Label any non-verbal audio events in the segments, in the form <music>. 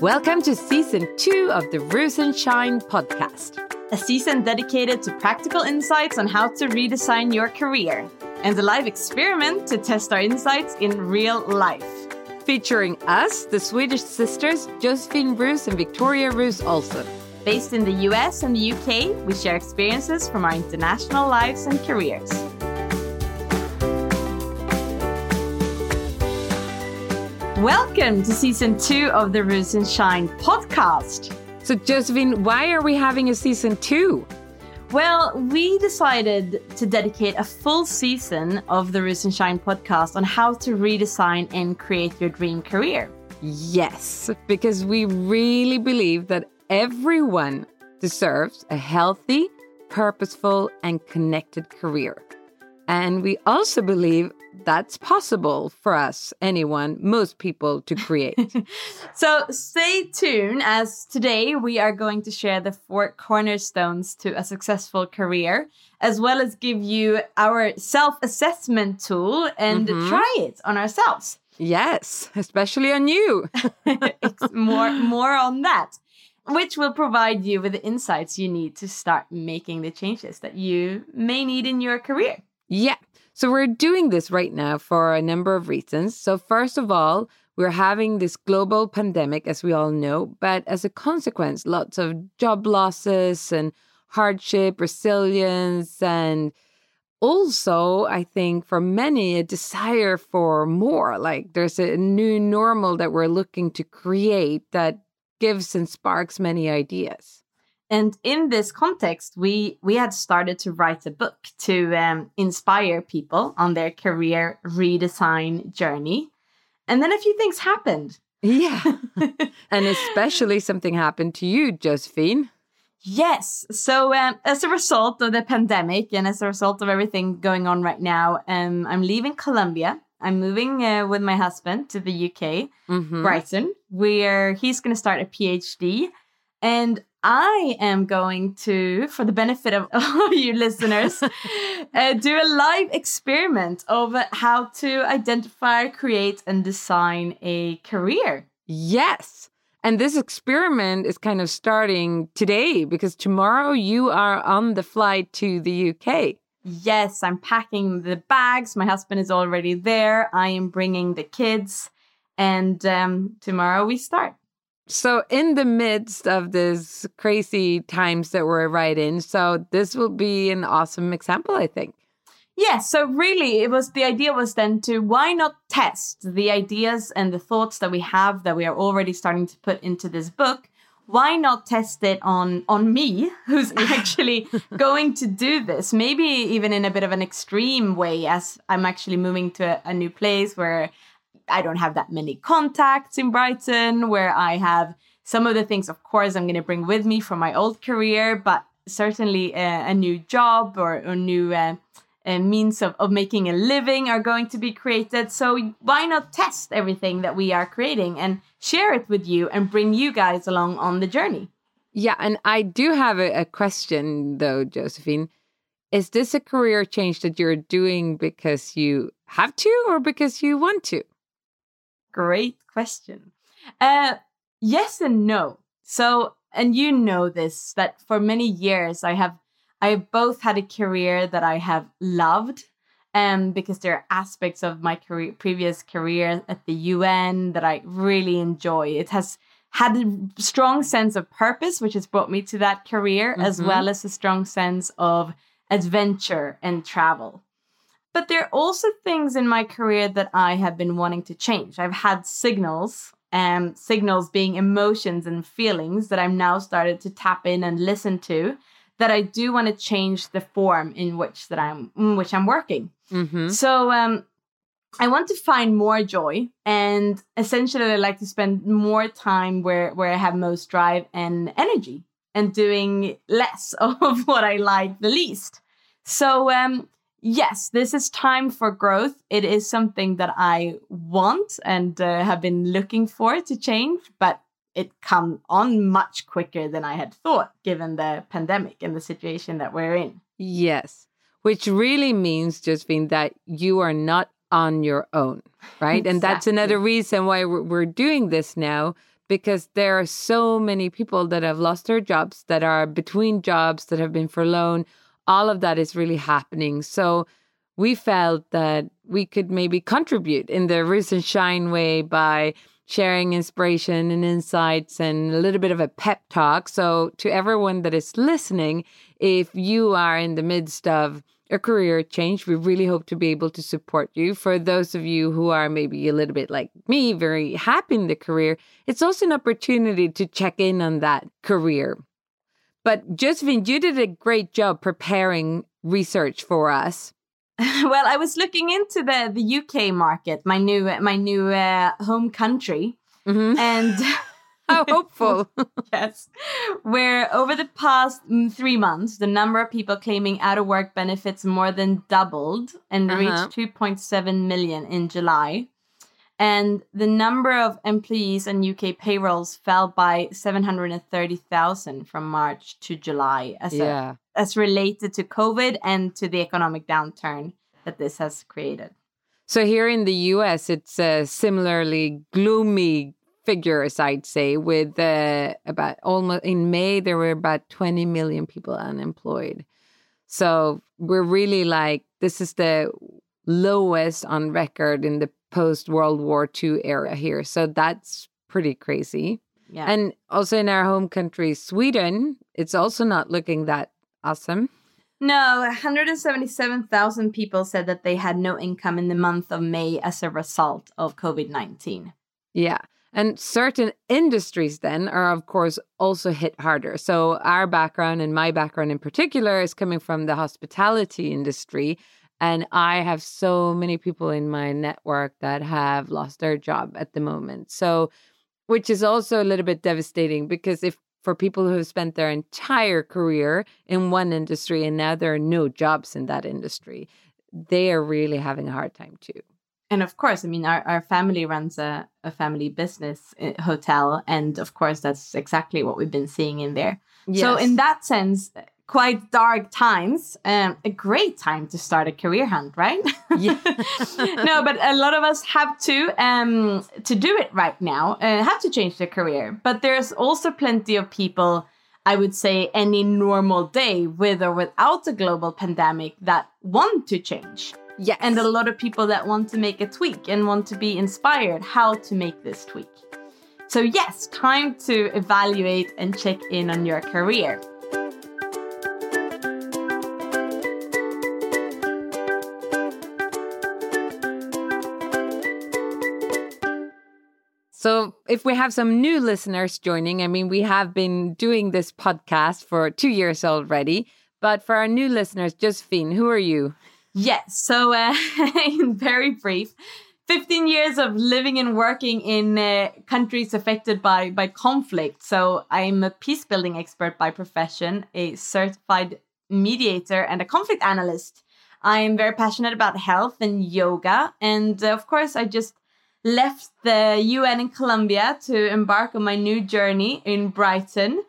Welcome to season two of the Roots and Shine podcast. a season dedicated to practical insights on how to redesign your career, and a live experiment to test our insights in real life. Featuring us, the Swedish sisters Josephine Roos and Victoria Roos Olsson. Based in the US and the UK, we share experiences from our international lives and careers. Welcome to season two of the Roots and Shine podcast. So, Josephine, why are we having a season two? Well, we decided to dedicate a full season of the Roots and Shine podcast on how to redesign and create your dream career. Yes, because we really believe that everyone deserves a healthy, purposeful, and connected career. And we also believe that's possible for us, anyone, most people to create. <laughs> So stay tuned as today we are going to share the four cornerstones to a successful career, as well as give you our self assessment tool and mm-hmm. try it on ourselves. yes, especially on you. <laughs> <laughs> More, more on that, which will provide you with the insights you need to start making the changes that you may need in your career. Yeah. So we're doing this right now for a number of reasons. So, first of all, we're having this global pandemic, as we all know, but as a consequence, lots of job losses and hardship, resilience, and also, I think for many, a desire for more. Like there's a new normal that we're looking to create that gives and sparks many ideas. And in this context, we we had started to write a book to um, inspire people on their career redesign journey. And then a few things happened. Yeah. <laughs> and especially something happened to you, Josephine. Yes. So, um, as a result of the pandemic and as a result of everything going on right now, um, I'm leaving Colombia. I'm moving uh, with my husband to the UK, Mhm. Brighton, where he's going to start a PhD. And I am going to, for the benefit of <laughs> all of you listeners, <laughs> uh, do a live experiment of how to identify, create, and design a career. Yes. And this experiment is kind of starting today because tomorrow you are on the flight to the UK. Yes, I'm packing the bags. My husband is already there. I am bringing the kids. And um, tomorrow we start. So, in the midst of this crazy times that we're right in, so this will be an awesome example, I think. Yes, so really it was the idea was then to why not test the ideas and the thoughts that we have that we are already starting to put into this book. Why not test it on on me <laughs> who's <laughs> actually going to do this? Maybe even in a bit of an extreme way as I'm actually moving to a, a new place where I don't have that many contacts in Brighton, where I have some of the things, of course, I'm going to bring with me from my old career, but certainly a, a new job or a new uh, uh, means of, of making a living are going to be created. So why not test everything that we are creating and share it with you and bring you guys along on the journey? Yeah, and I do have a, a question though, Josephine. Is this a career change that you're doing because you have to or because you want to? Great question. Uh, yes and no. So, and you know this that for many years I have I have both had a career that I have loved um, because there are aspects of my career, previous career at the UN that I really enjoy. It has had a strong sense of purpose, which has brought me to that career, mm-hmm. as well as a strong sense of adventure and travel. But there are also things in my career that I have been wanting to change. I've had signals, um, signals being emotions and feelings that I'm now started to tap in and listen to that I do want to change the form in which that I'm in which I'm working. Mm-hmm. So um, I want to find more joy, and essentially, I like to spend more time where where I have most drive and energy, and doing less <laughs> of what I like the least. So um, yes, this is time for growth. It is something that I want and uh, have been looking for to change, but it come on much quicker than I had thought, given the pandemic and the situation that we're in. Yes, which really means, Josephine, that you are not on your own, right? exactly. And that's another reason why we're doing this now, because there are so many people that have lost their jobs, that are between jobs, that have been furloughed. All of that is really happening. So we felt that we could maybe contribute in the Roots and Shine way by sharing inspiration and insights and a little bit of a pep talk. So, to everyone that is listening, if you are in the midst of a career change, we really hope to be able to support you. For those of you who are maybe a little bit like me, very happy in the career, it's also an opportunity to check in on that career. But Josephine, you did a great job preparing research for us. <laughs> well, I was looking into the the UK market, my new my new uh, home country, mm-hmm. and <laughs> how hopeful. <laughs> yes, where over the past mm, three months, the number of people claiming out of work benefits more than doubled and uh-huh. reached 2.7 million in July. And the number of employees on UK payrolls fell by 730,000 from March to July as, yeah. a, as related to COVID and to the economic downturn that this has created. So here in the US, it's a similarly gloomy figures, I'd say, with uh, about almost in May, there were about 20 million people unemployed. So we're really like, this is the lowest on record in the post World War II era here. So that's pretty crazy. Yeah. And also in our home country, Sweden, it's also not looking that awesome. No, 177,000 people said that they had no income in the month of May as a result of COVID 19. Yeah. And certain industries then are, of course, also hit harder. So, our background and my background in particular is coming from the hospitality industry. And I have so many people in my network that have lost their job at the moment. So, which is also a little bit devastating because if for people who have spent their entire career in one industry and now there are no jobs in that industry, they are really having a hard time too. And of course, I mean, our, our family runs a, a family business eh, hotel. And of course, that's exactly what we've been seeing in there. Yes. So, in that sense, quite dark times, um, a great time to start a career hunt, right? Yeah. <laughs> no, but a lot of us have to um, to do it right now, uh, have to change their career. But there's also plenty of people, I would say, any normal day, with or without a global pandemic, that want to change. Yeah, and a lot of people that want to make a tweak and want to be inspired how to make this tweak. So yes, time to evaluate and check in on your career. So, if we have some new listeners joining, I mean, we have been doing this podcast for two years already. But for our new listeners, Josephine, who are you? Yes. So, uh, <laughs> in very brief, 15 years of living and working in uh, countries affected by, by conflict. So, I'm a peace building expert by profession, a certified mediator, and a conflict analyst. I am very passionate about health and yoga. And uh, of course, I just left the UN in Colombia to embark on my new journey in Brighton.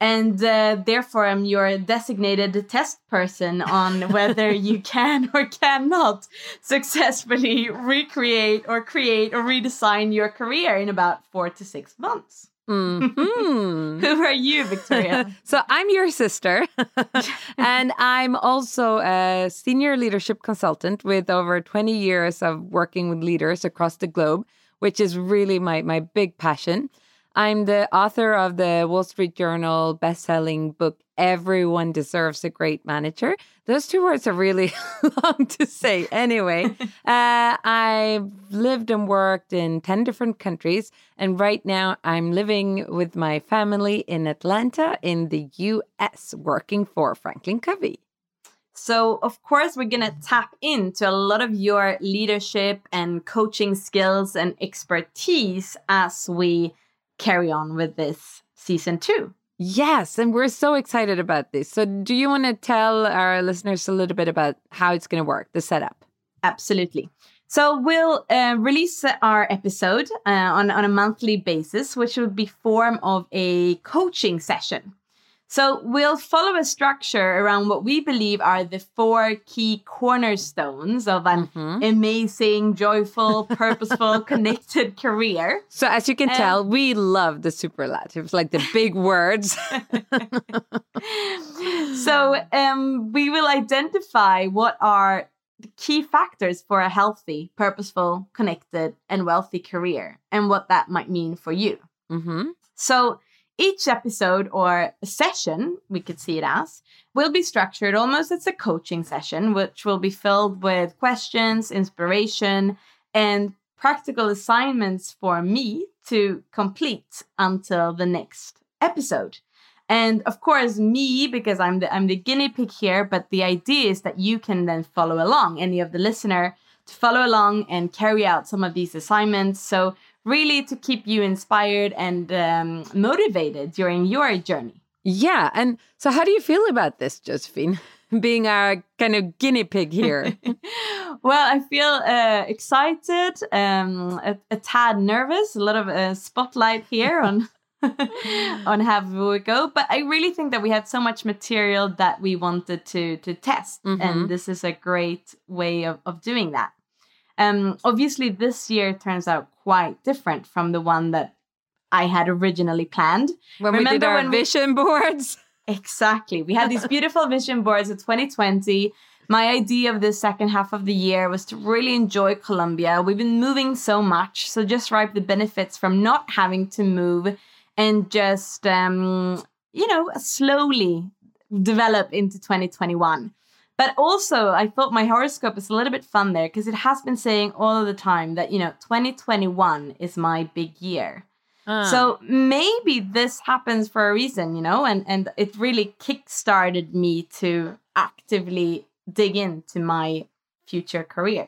And uh, therefore, I'm your designated test person on <laughs> whether you can or cannot successfully recreate or create or redesign your career in about four to six months. Mhm. <laughs> Who are you, Victoria? <laughs> so I'm your sister, <laughs> and I'm also a senior leadership consultant with over 20 years of working with leaders across the globe, which is really my my big passion. I'm the author of the Wall Street Journal best-selling book Everyone Deserves a Great Manager. Those two words are really <laughs> long to say. Anyway, <laughs> uh, I've lived and worked in 10 different countries, and right now I'm living with my family in Atlanta in the US, working for Franklin Covey. So, of course, we're going to tap into a lot of your leadership and coaching skills and expertise as we carry on with this season two. Yes, and we're so excited about this. So, do you want to tell our listeners a little bit about how it's going to work, the setup? Absolutely. So we'll uh, release our episode uh, on, on a monthly basis, which will be form of a coaching session. So we'll follow a structure around what we believe are the four key cornerstones of an amazing, joyful, <laughs> purposeful, connected career. So, as you can Um, tell, we love the superlatives, like the big <laughs> words. <laughs> so um, we will identify what are the key factors for a healthy, purposeful, connected, and wealthy career, and what that might mean for you. hmm So each episode or session, we could see it as, will be structured almost as a coaching session, which will be filled with questions, inspiration, and practical assignments for me to complete until the next episode. And of course, me because I'm the I'm the guinea pig here. But the idea is that you can then follow along, any of the listener, to follow along and carry out some of these assignments. So really to keep you inspired and um, motivated during your journey. Yeah. And so, how do you feel about this, Josephine? <laughs> Being our kind of guinea pig here. <laughs> well, I feel uh, excited, um, a, a tad nervous, a lot of uh, spotlight here on <laughs> on how we go. But I really think that we had so much material that we wanted to to test, Mhm. and this is a great way of, of doing that. Um, obviously, this year turns out quite different from the one that I had originally planned. when we did Remember our when we- vision boards. <laughs> Exactly. We had these beautiful vision boards of 2020. My idea of the second half of the year was to really enjoy Colombia. We've been moving so much, so just ripe the benefits from not having to move and just, um, you know, slowly develop into 2021. But also, I thought my horoscope is a little bit fun there because it has been saying all of the time that, you know, 2021 is my big year. Ah. So maybe this happens for a reason, you know, and and it really kickstarted me to actively dig into my future career.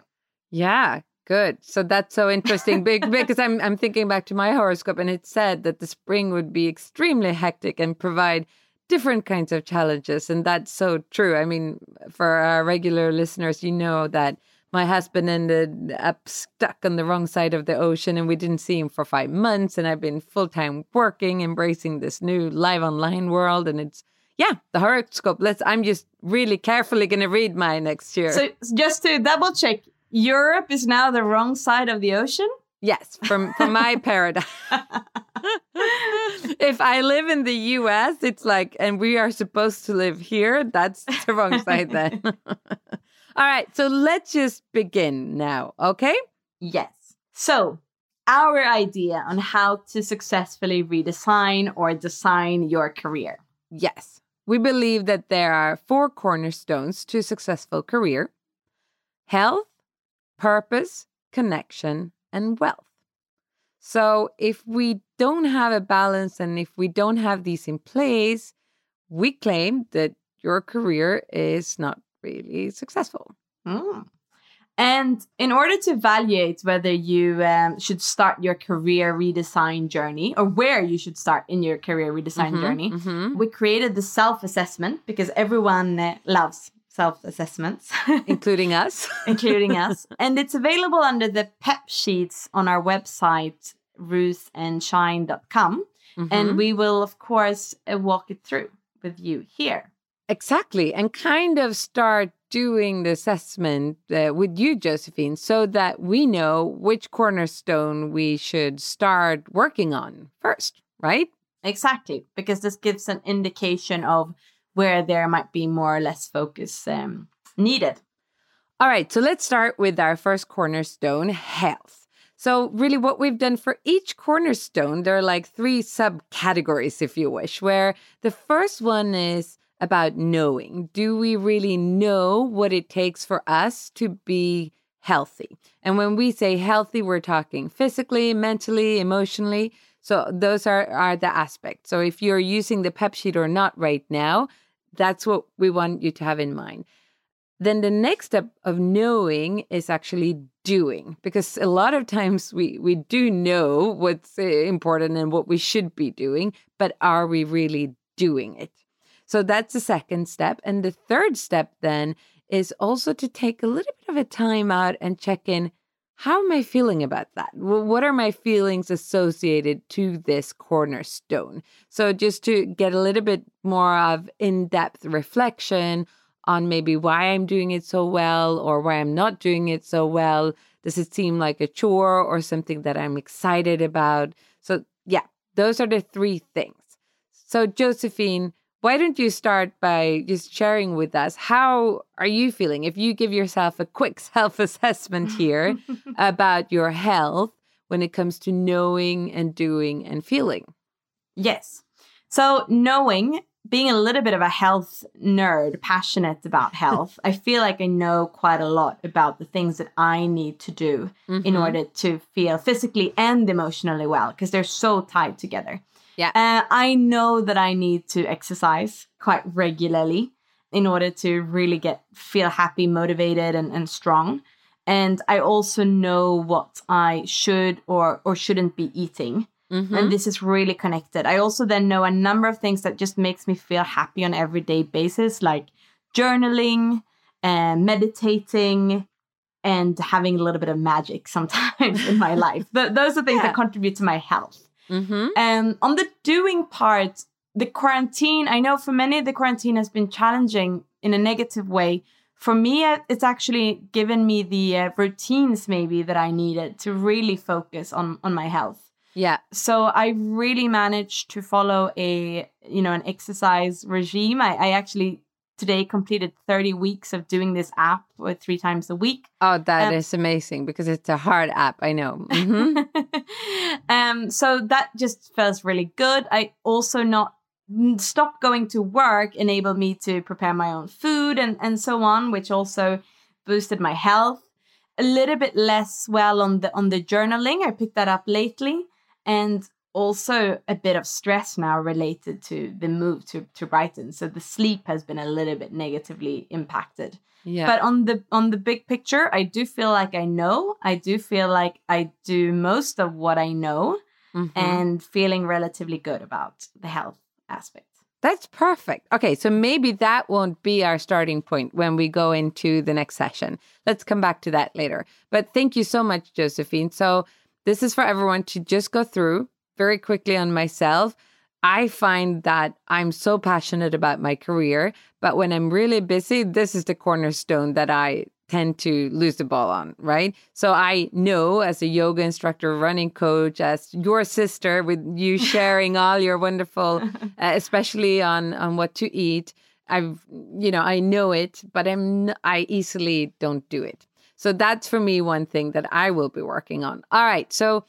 Yeah, good. So that's so interesting <laughs> big because I'm I'm thinking back to my horoscope and it said that the spring would be extremely hectic and provide different kinds of challenges and that's so true. I mean, for our regular listeners, you know that my husband ended up stuck on the wrong side of the ocean and we didn't see him for 5 months and I've been full-time working embracing this new live online world and it's yeah, the horoscope. Let's I'm just really carefully going to read mine next year. So just to double check, Europe is now the wrong side of the ocean. Yes, from from my paradigm. <laughs> if I live in the US, it's like, and we are supposed to live here, that's the wrong side then. <laughs> All right, so let's just begin now, okay? Yes. So our idea on how to successfully redesign or design your career. Yes, we believe that there are four cornerstones to a successful career health, purpose, connection, and wealth. So, if we don't have a balance and if we don't have these in place, we claim that your career is not really successful. Mm. And in order to evaluate whether you um, should start your career redesign journey or where you should start in your career redesign Mhm, journey, mhm. we created the self assessment because everyone uh, loves self assessments, <laughs> including us. <laughs> including us. And it's available under the PEP sheets on our website, rootsandshine.com. Mhm. And we will, of course, uh, walk it through with you here. Exactly. And kind of start doing the assessment uh, with you, Josephine, so that we know which cornerstone we should start working on first. right? Exactly, because this gives an indication of where there might be more or less focus um, needed. All right, so let's start with our first cornerstone health. So, really, what we've done for each cornerstone, there are like three subcategories, if you wish, where the first one is about knowing. Do we really know what it takes for us to be healthy? And when we say healthy, we're talking physically, mentally, emotionally. So, those are, are the aspects. So, if you're using the PEP sheet or not right now, that's what we want you to have in mind. Then the next step of knowing is actually doing because a lot of times we we do know what's eh, important and what we should be doing but are we really doing it? So that's the second step. And the third step then is also to take a little bit of a time out and check in how am i feeling about that what are my feelings associated to this cornerstone so just to get a little bit more of in-depth reflection on maybe why I'm doing it so well or why I'm not doing it so well. Does it seem like a chore or something that I'm excited about? So, yeah, those are the three things. So, Josephine, why don't you start by just sharing with us how are you feeling? If you give yourself a quick <laughs> self assessment here <laughs> about your health when it comes to knowing and doing and feeling. Yes. So, knowing being a little bit of a health nerd, passionate about <laughs> health, I feel like I know quite a lot about the things that I need to do mm-hmm. in order to feel physically and emotionally well, because they're so tied together. Yeah. Uh, I know that I need to exercise quite regularly in order to really get feel happy, motivated, and, and strong. And I also know what I should or or shouldn't be eating Mm-hmm. And this is really connected. I also then know a number of things that just makes me feel happy on everyday basis, like journaling and meditating and having a little bit of magic <laughs> sometimes in my <laughs> life. Th- those are things yeah. that contribute to my health. Mm-hmm. And on the doing part, the quarantine, I know for many, the quarantine has been challenging in a negative way. For me, it's actually given me the uh, routines maybe that I needed to really focus on on my health. Yeah. So I really managed to follow a, you know, an exercise regime. I, I actually today completed 30 weeks of doing this app three times a week. Oh, that um, is amazing because it's a hard app. I know. Mm-hmm. <laughs> um, so that just feels really good. I also not stopped going to work enabled me to prepare my own food and, and so on, which also boosted my health. A little bit less well on the on the journaling. I picked that up lately and also a bit of stress now related to the move to, to Brighton. So the sleep has been a little bit negatively impacted. Yeah. But on the on the big picture, I do feel like I know. I do feel like I do most of what I know mm-hmm. and feeling relatively good about the health aspect. That's perfect. Okay, so maybe that won't be our starting point when we go into the next session. Let's come back to that later. But thank you so much, Josephine. So this is for everyone to just go through very quickly on myself. I find that I'm so passionate about my career, but when I'm really busy, this is the cornerstone that I tend to lose the ball on, right? So I know as a yoga instructor, running coach, as your sister, with you <laughs> sharing all your wonderful, <laughs> uh, especially on on what to eat. I've, you know, I know it, but I'm I easily don't do it. So that's for me one thing that I will be working on. All right. So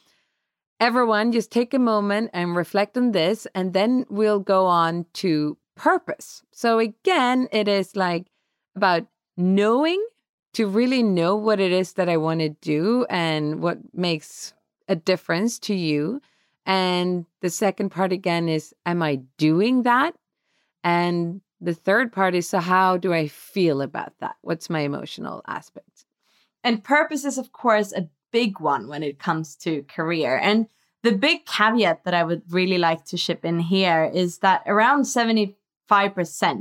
everyone just take a moment and reflect on this and then we'll go on to purpose. So again, it is like about knowing to really know what it is that I want to do and what makes a difference to you. And the second part again is, am I doing that? And the third part is, so how do I feel about that? What's my emotional aspect? And purpose is, of course, a big one when it comes to career. And the big caveat that I would really like to ship in here is that around 75%,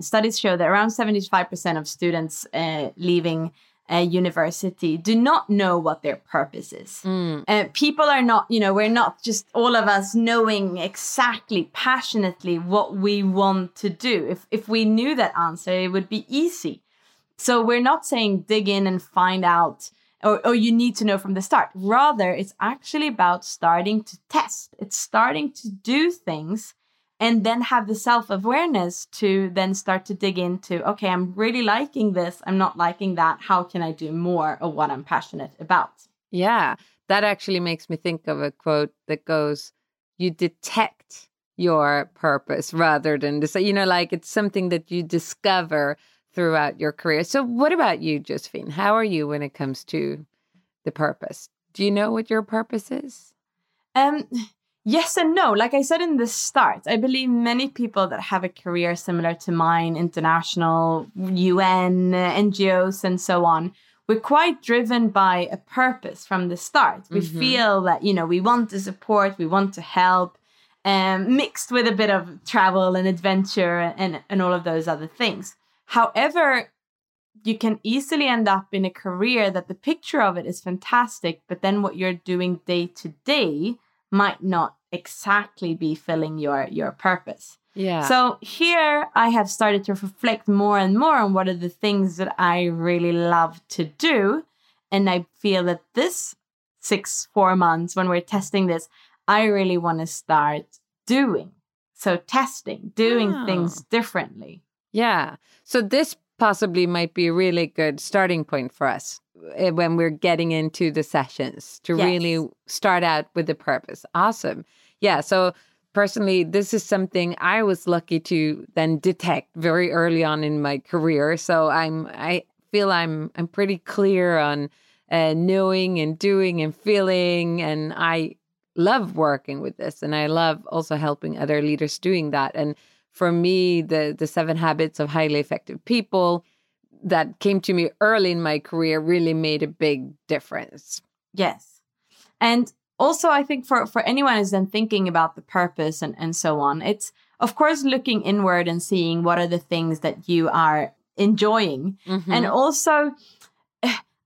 studies show that around 75% of students uh, leaving a university do not know what their purpose is. Mm. Uh, people are not, you know, we're not just all of us knowing exactly, passionately what we want to do. If, if we knew that answer, it would be easy. So we're not saying dig in and find out or, or you need to know from the start. Rather, it's actually about starting to test. It's starting to do things and then have the self awareness to then start to dig into okay, I'm really liking this, I'm not liking that. How can I do more of what I'm passionate about? Yeah, that actually makes me think of a quote that goes, You detect your purpose rather than you know, like it's something that you discover throughout your career. So, what about you, Josephine? How are you when it comes to the purpose? Do you know what your purpose is? Um, <sighs> Yes and no. Like I said in the start, I believe many people that have a career similar to mine, international, UN, NGOs, and so on, we're quite driven by a purpose from the start. We mm-hmm. feel that, you know, we want to support, we want to help, um, mixed with a bit of travel and adventure and, and all of those other things. However, you can easily end up in a career that the picture of it is fantastic, but then what you're doing day to day might not exactly be filling your your purpose. Yeah. So here I have started to reflect more and more on what are the things that I really love to do. And I feel that this six, four months when we're testing this, I really want to start doing. So testing, doing oh. things differently. Yeah. So this possibly might be a really good starting point for us eh, when we're getting into the sessions to yes. really start out with the purpose. Awesome. Yeah. So personally, this is something I was lucky to then detect very early on in my career. So I'm I feel I'm I'm pretty clear on uh, knowing and doing and feeling, and I love working with this, and I love also helping other leaders doing that. And for me, the the seven habits of highly effective people that came to me early in my career really made a big difference. Yes. And also I think for for anyone who's then thinking about the purpose and, and so on, it's of course looking inward and seeing what are the things that you are enjoying. Mm-hmm. And also <sighs>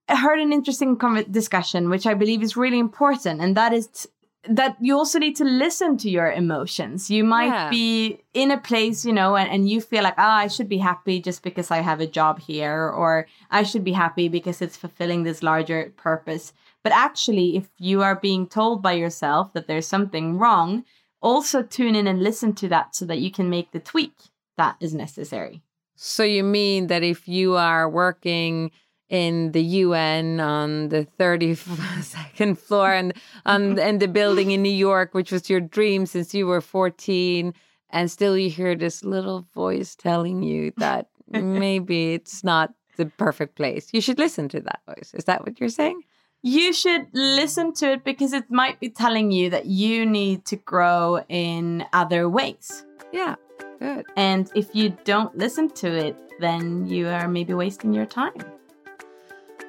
I heard an interesting discussion, which I believe is really important, and that is that you also need to listen to your emotions. You might yeah. be in a place, you know, and, and you feel like, ah, oh, I should be happy just because I have a job here, or I should be happy because it's fulfilling this larger purpose. But actually, if you are being told by yourself that there's something wrong, also tune in and listen to that so that you can make the tweak that is necessary. So, you mean that if you are working in the UN on the 32nd <laughs> floor and on and the building in New York, which was your dream since you were 14, and still you hear this little voice telling you that <laughs> maybe it's not the perfect place. You should listen to that voice. Is that what you're saying? You should listen to it because it might be telling you that you need to grow in other ways. Yeah, good. And if you don't listen to it, then you are maybe wasting your time.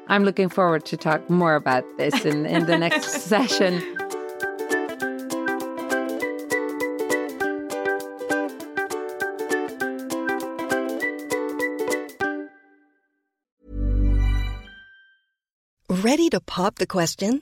I'm looking forward to talk more about this in, in the next <laughs> session. Ready to pop the question?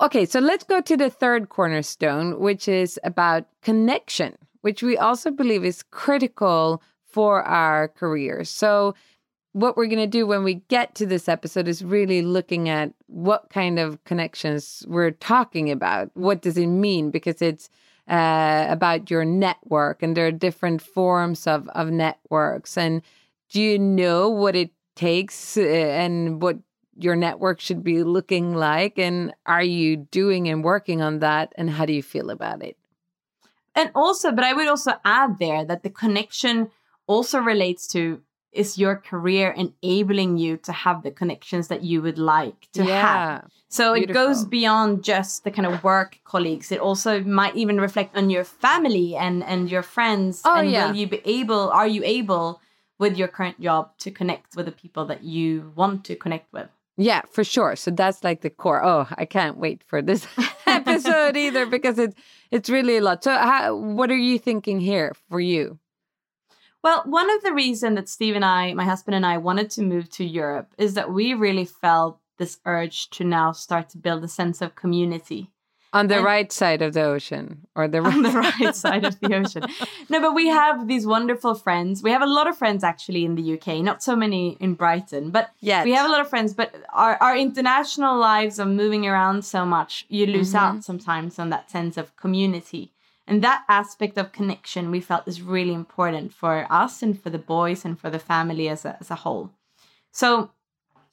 Okay, so let's go to the third cornerstone, which is about connection, which we also believe is critical for our careers. So, what we're going to do when we get to this episode is really looking at what kind of connections we're talking about. What does it mean? Because it's uh, about your network, and there are different forms of, of networks. And do you know what it takes uh, and what your network should be looking like? And are you doing and working on that? And how do you feel about it? And also, but I would also add there that the connection also relates to is your career enabling you to have the connections that you would like to Yeah, have so it goes beyond just the kind of work colleagues it also might even reflect on your family and and your friends Oh, and yeah. will you be able are you able with your current job to connect with the people that you want to connect with Yeah, for sure. So that's like the core. Oh, I can't wait for this <laughs> episode either because it's it's really a lot. So, how, what are you thinking here for you? Well, one of the reasons that Steve and I, my husband and I, wanted to move to Europe is that we really felt this urge to now start to build a sense of community On the And- right side of the ocean or the <laughs> on the right side of the ocean. No, but we have these wonderful friends. We have a lot of friends actually in the UK, not so many in Brighton, but yeah we have a lot of friends. But our, our international lives of moving around so much, you lose mm-hmm. out sometimes on that sense of community. And that aspect of connection we felt is really important for us and for the boys and for the family as a, as a whole. So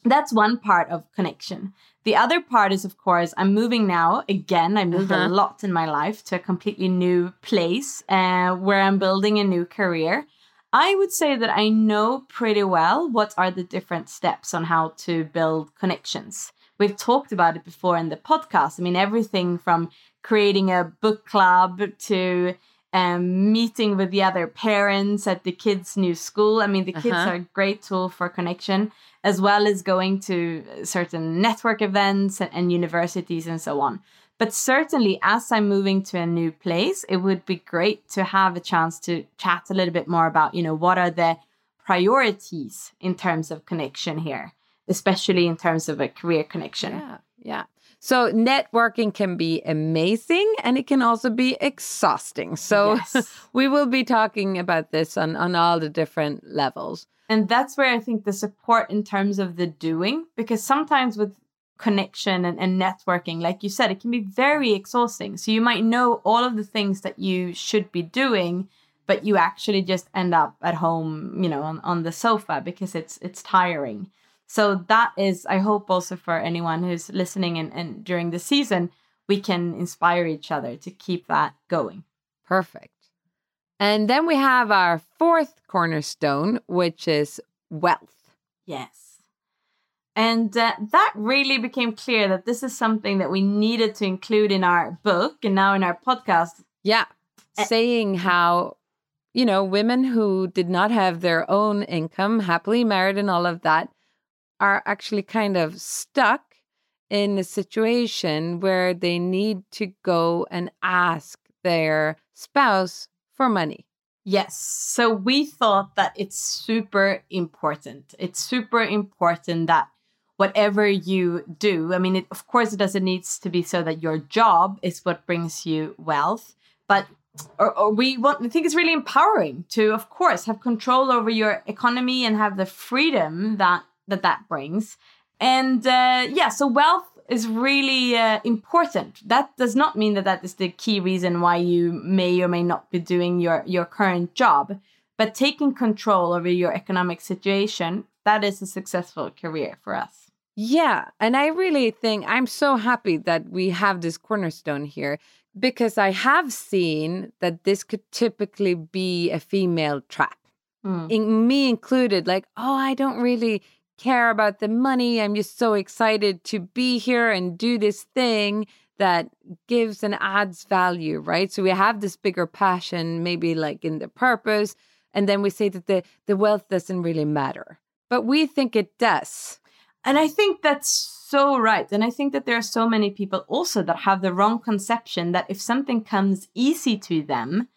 that's one part of connection. The other part is, of course, I'm moving now. Again, I moved Uh-huh. a lot in my life to a completely new place uh, where I'm building a new career. I would say that I know pretty well what are the different steps on how to build connections. We've talked about it before in the podcast. I mean, everything from creating a book club to um, meeting with the other parents at the kids' new school. I mean, the kids Uh-huh. are a great tool for connection, as well as going to certain network events and, and universities and so on. But certainly, as I'm moving to a new place, it would be great to have a chance to chat a little bit more about, you know, what are the priorities in terms of connection here, especially in terms of a career connection. Yeah, yeah. So networking can be amazing and it can also be exhausting. So Yes. <laughs> we will be talking about this on on all the different levels. And that's where I think the support in terms of the doing, because sometimes with connection and, and networking, like you said, it can be very exhausting. So you might know all of the things that you should be doing, but you actually just end up at home, you know, on, on the sofa because it's it's tiring. So that is, I hope also for anyone who's listening and, and during the season, we can inspire each other to keep that going. Perfect. And then we have our fourth cornerstone, which is wealth. Yes. And uh, that really became clear that this is something that we needed to include in our book and now in our podcast. Yeah. Eh. Saying how, you know, women who did not have their own income, happily married and all of that, are actually kind of stuck in a situation where they need to go and ask their spouse for money. Yes. So we thought that it's super important. It's super important that whatever you do, I mean, it, of course, it doesn't need to be so that your job is what brings you wealth, but or, or we want, I think it's really empowering to, of course, have control over your economy and have the freedom that that, that brings. And uh, yeah, so wealth is really uh, important. That does not mean that that is the key reason why you may or may not be doing your your current job, but taking control over your economic situation that is a successful career for us. Yeah. And I really think I'm so happy that we have this cornerstone here because I have seen that this could typically be a female trap. Mm. in me included, like, oh, I don't really care about the money. I'm just so excited to be here and do this thing that gives and adds value, right? So we have this bigger passion, maybe like in the purpose, and then we say that the the wealth doesn't really matter, but we think it does. And I think that's so right. And I think that there are so many people also that have the wrong conception that if something comes easy to them,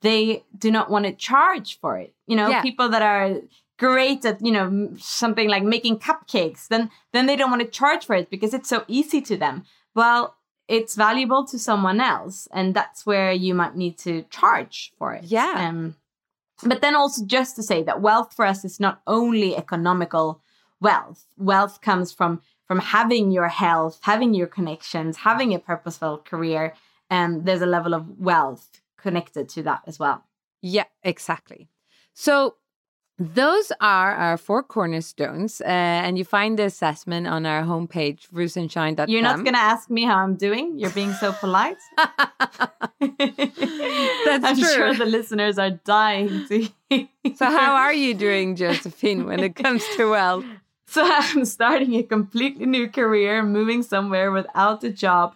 they do not want to charge for it. You know, Yeah. people that are great at, you know, something like making cupcakes, then then they don't want to charge for it because it's so easy to them. Well, it's valuable to someone else and that's where you might need to charge for it Yeah. um, but then also just to say that wealth for us is not only economical wealth wealth comes from from having your health having your connections having a purposeful career and there's a level of wealth connected to that as well Yeah, exactly. So those are our four cornerstones, uh, and you find the assessment on our homepage, rootsandshine.com. you're not going to ask me how i'm doing you're being so polite <laughs> That's i'm true. sure the listeners are dying to hear. So how are you doing, Josephine, when it comes to wealth? <laughs> So I'm starting a completely new career, moving somewhere without a job.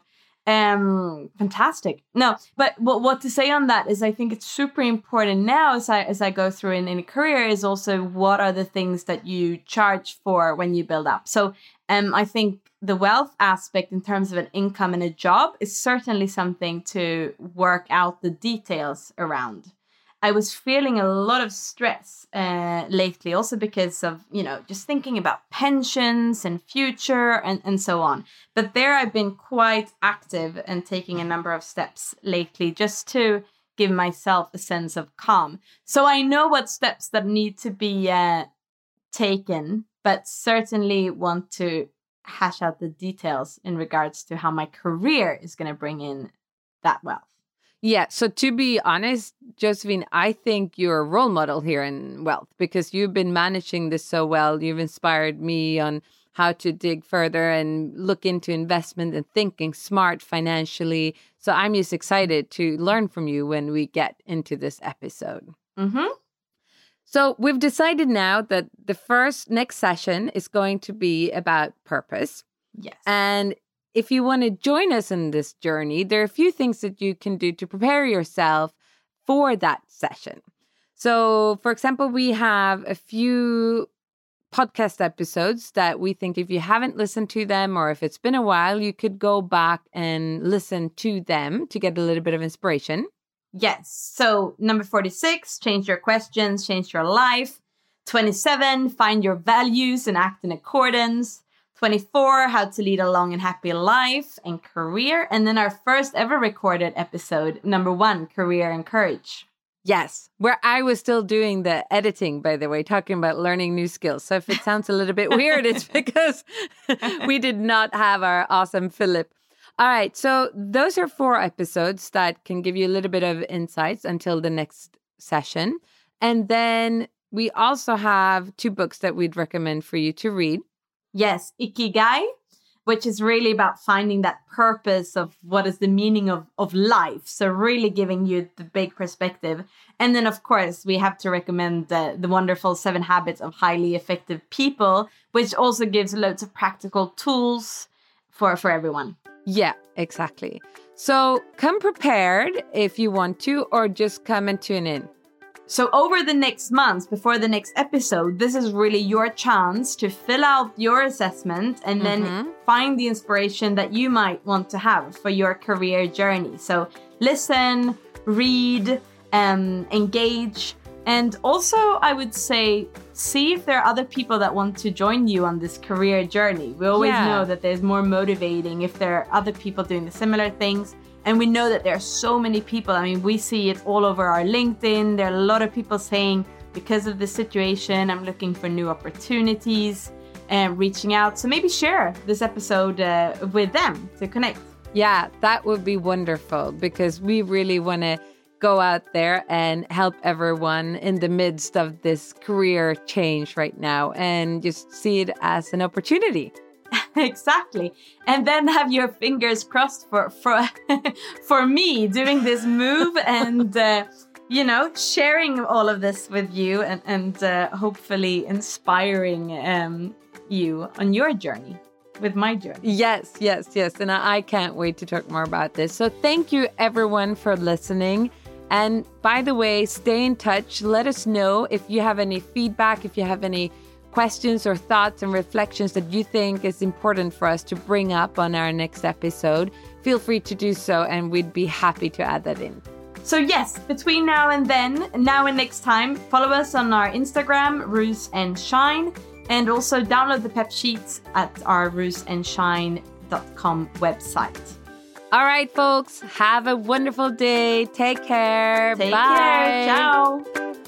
Um, fantastic. No, but what what to say on that is I think it's super important now as I as I go through in, in a career is also what are the things that you charge for when you build up. So um I think the wealth aspect in terms of an income and a job is certainly something to work out the details around. I was feeling a lot of stress uh, lately, also because of, you know, just thinking about pensions and future and, and so on. But there I've been quite active and taking a number of steps lately just to give myself a sense of calm. So I know what steps that need to be uh, taken, but certainly want to hash out the details in regards to how my career is going to bring in that wealth. Yeah. So to be honest, Josephine, I think you're a role model here in wealth because you've been managing this so well. You've inspired me on how to dig further and look into investment and thinking smart financially. So I'm just excited to learn from you when we get into this episode. Mm-hmm. So we've decided now that the first next session is going to be about purpose. Yes. And if you want to join us in this journey, there are a few things that you can do to prepare yourself for that session. So, for example, we have a few podcast episodes that we think if you haven't listened to them or if it's been a while, you could go back and listen to them to get a little bit of inspiration. Yes. So, number 46, change your questions, change your life. 27, find your values and act in accordance. 24, how to lead a long and happy life and career. And then our first ever recorded episode, number one, career and courage. Yes, where I was still doing the editing, by the way, talking about learning new skills. So if it sounds a little bit weird, it's <laughs> because we did not have our awesome Philip. All right, so those are four episodes that can give you a little bit of insights until the next session. And then we also have two books that we'd recommend for you to read. Yes, Ikigai, which is really about finding that purpose of what is the meaning of, of life. So, really giving you the big perspective. And then, of course, we have to recommend the, the wonderful Seven Habits of Highly Effective People, which also gives loads of practical tools for, for everyone. Yeah, exactly. So come prepared if you want to, or just come and tune in. So, over the next months before the next episode, this is really your chance to fill out your assessment and then find the inspiration that you might want to have for your career journey. So, listen, read, um, engage, and also I would say see if there are other people that want to join you on this career journey. We always Yeah. know that there's more motivating if there are other people doing the similar things. And we know that there are so many people. I mean, we see it all over our LinkedIn. There are a lot of people saying, because of the situation, I'm looking for new opportunities and reaching out. So maybe share this episode uh, with them to connect. Yeah, that would be wonderful because we really want to go out there and help everyone in the midst of this career change right now and just see it as an opportunity. <laughs> exactly and then have your fingers crossed for for <laughs> for me doing this move <laughs> and uh, you know sharing all of this with you and and uh, hopefully inspiring um, you on your journey with my journey Yes, yes, yes. And I I can't wait to talk more about this. So thank you, everyone, for listening. And by the way, stay in touch. Let us know if you have any feedback, if you have any questions or thoughts and reflections that you think is important for us to bring up on our next episode. Feel free to do so, and we'd be happy to add that in. So, yes, between now and then, now and next time, follow us on our Instagram, Roots and Shine, and also download the pep sheets at our rootsandshine.com website. All right, folks, have a wonderful day. Take care. Take Bye. care. Ciao.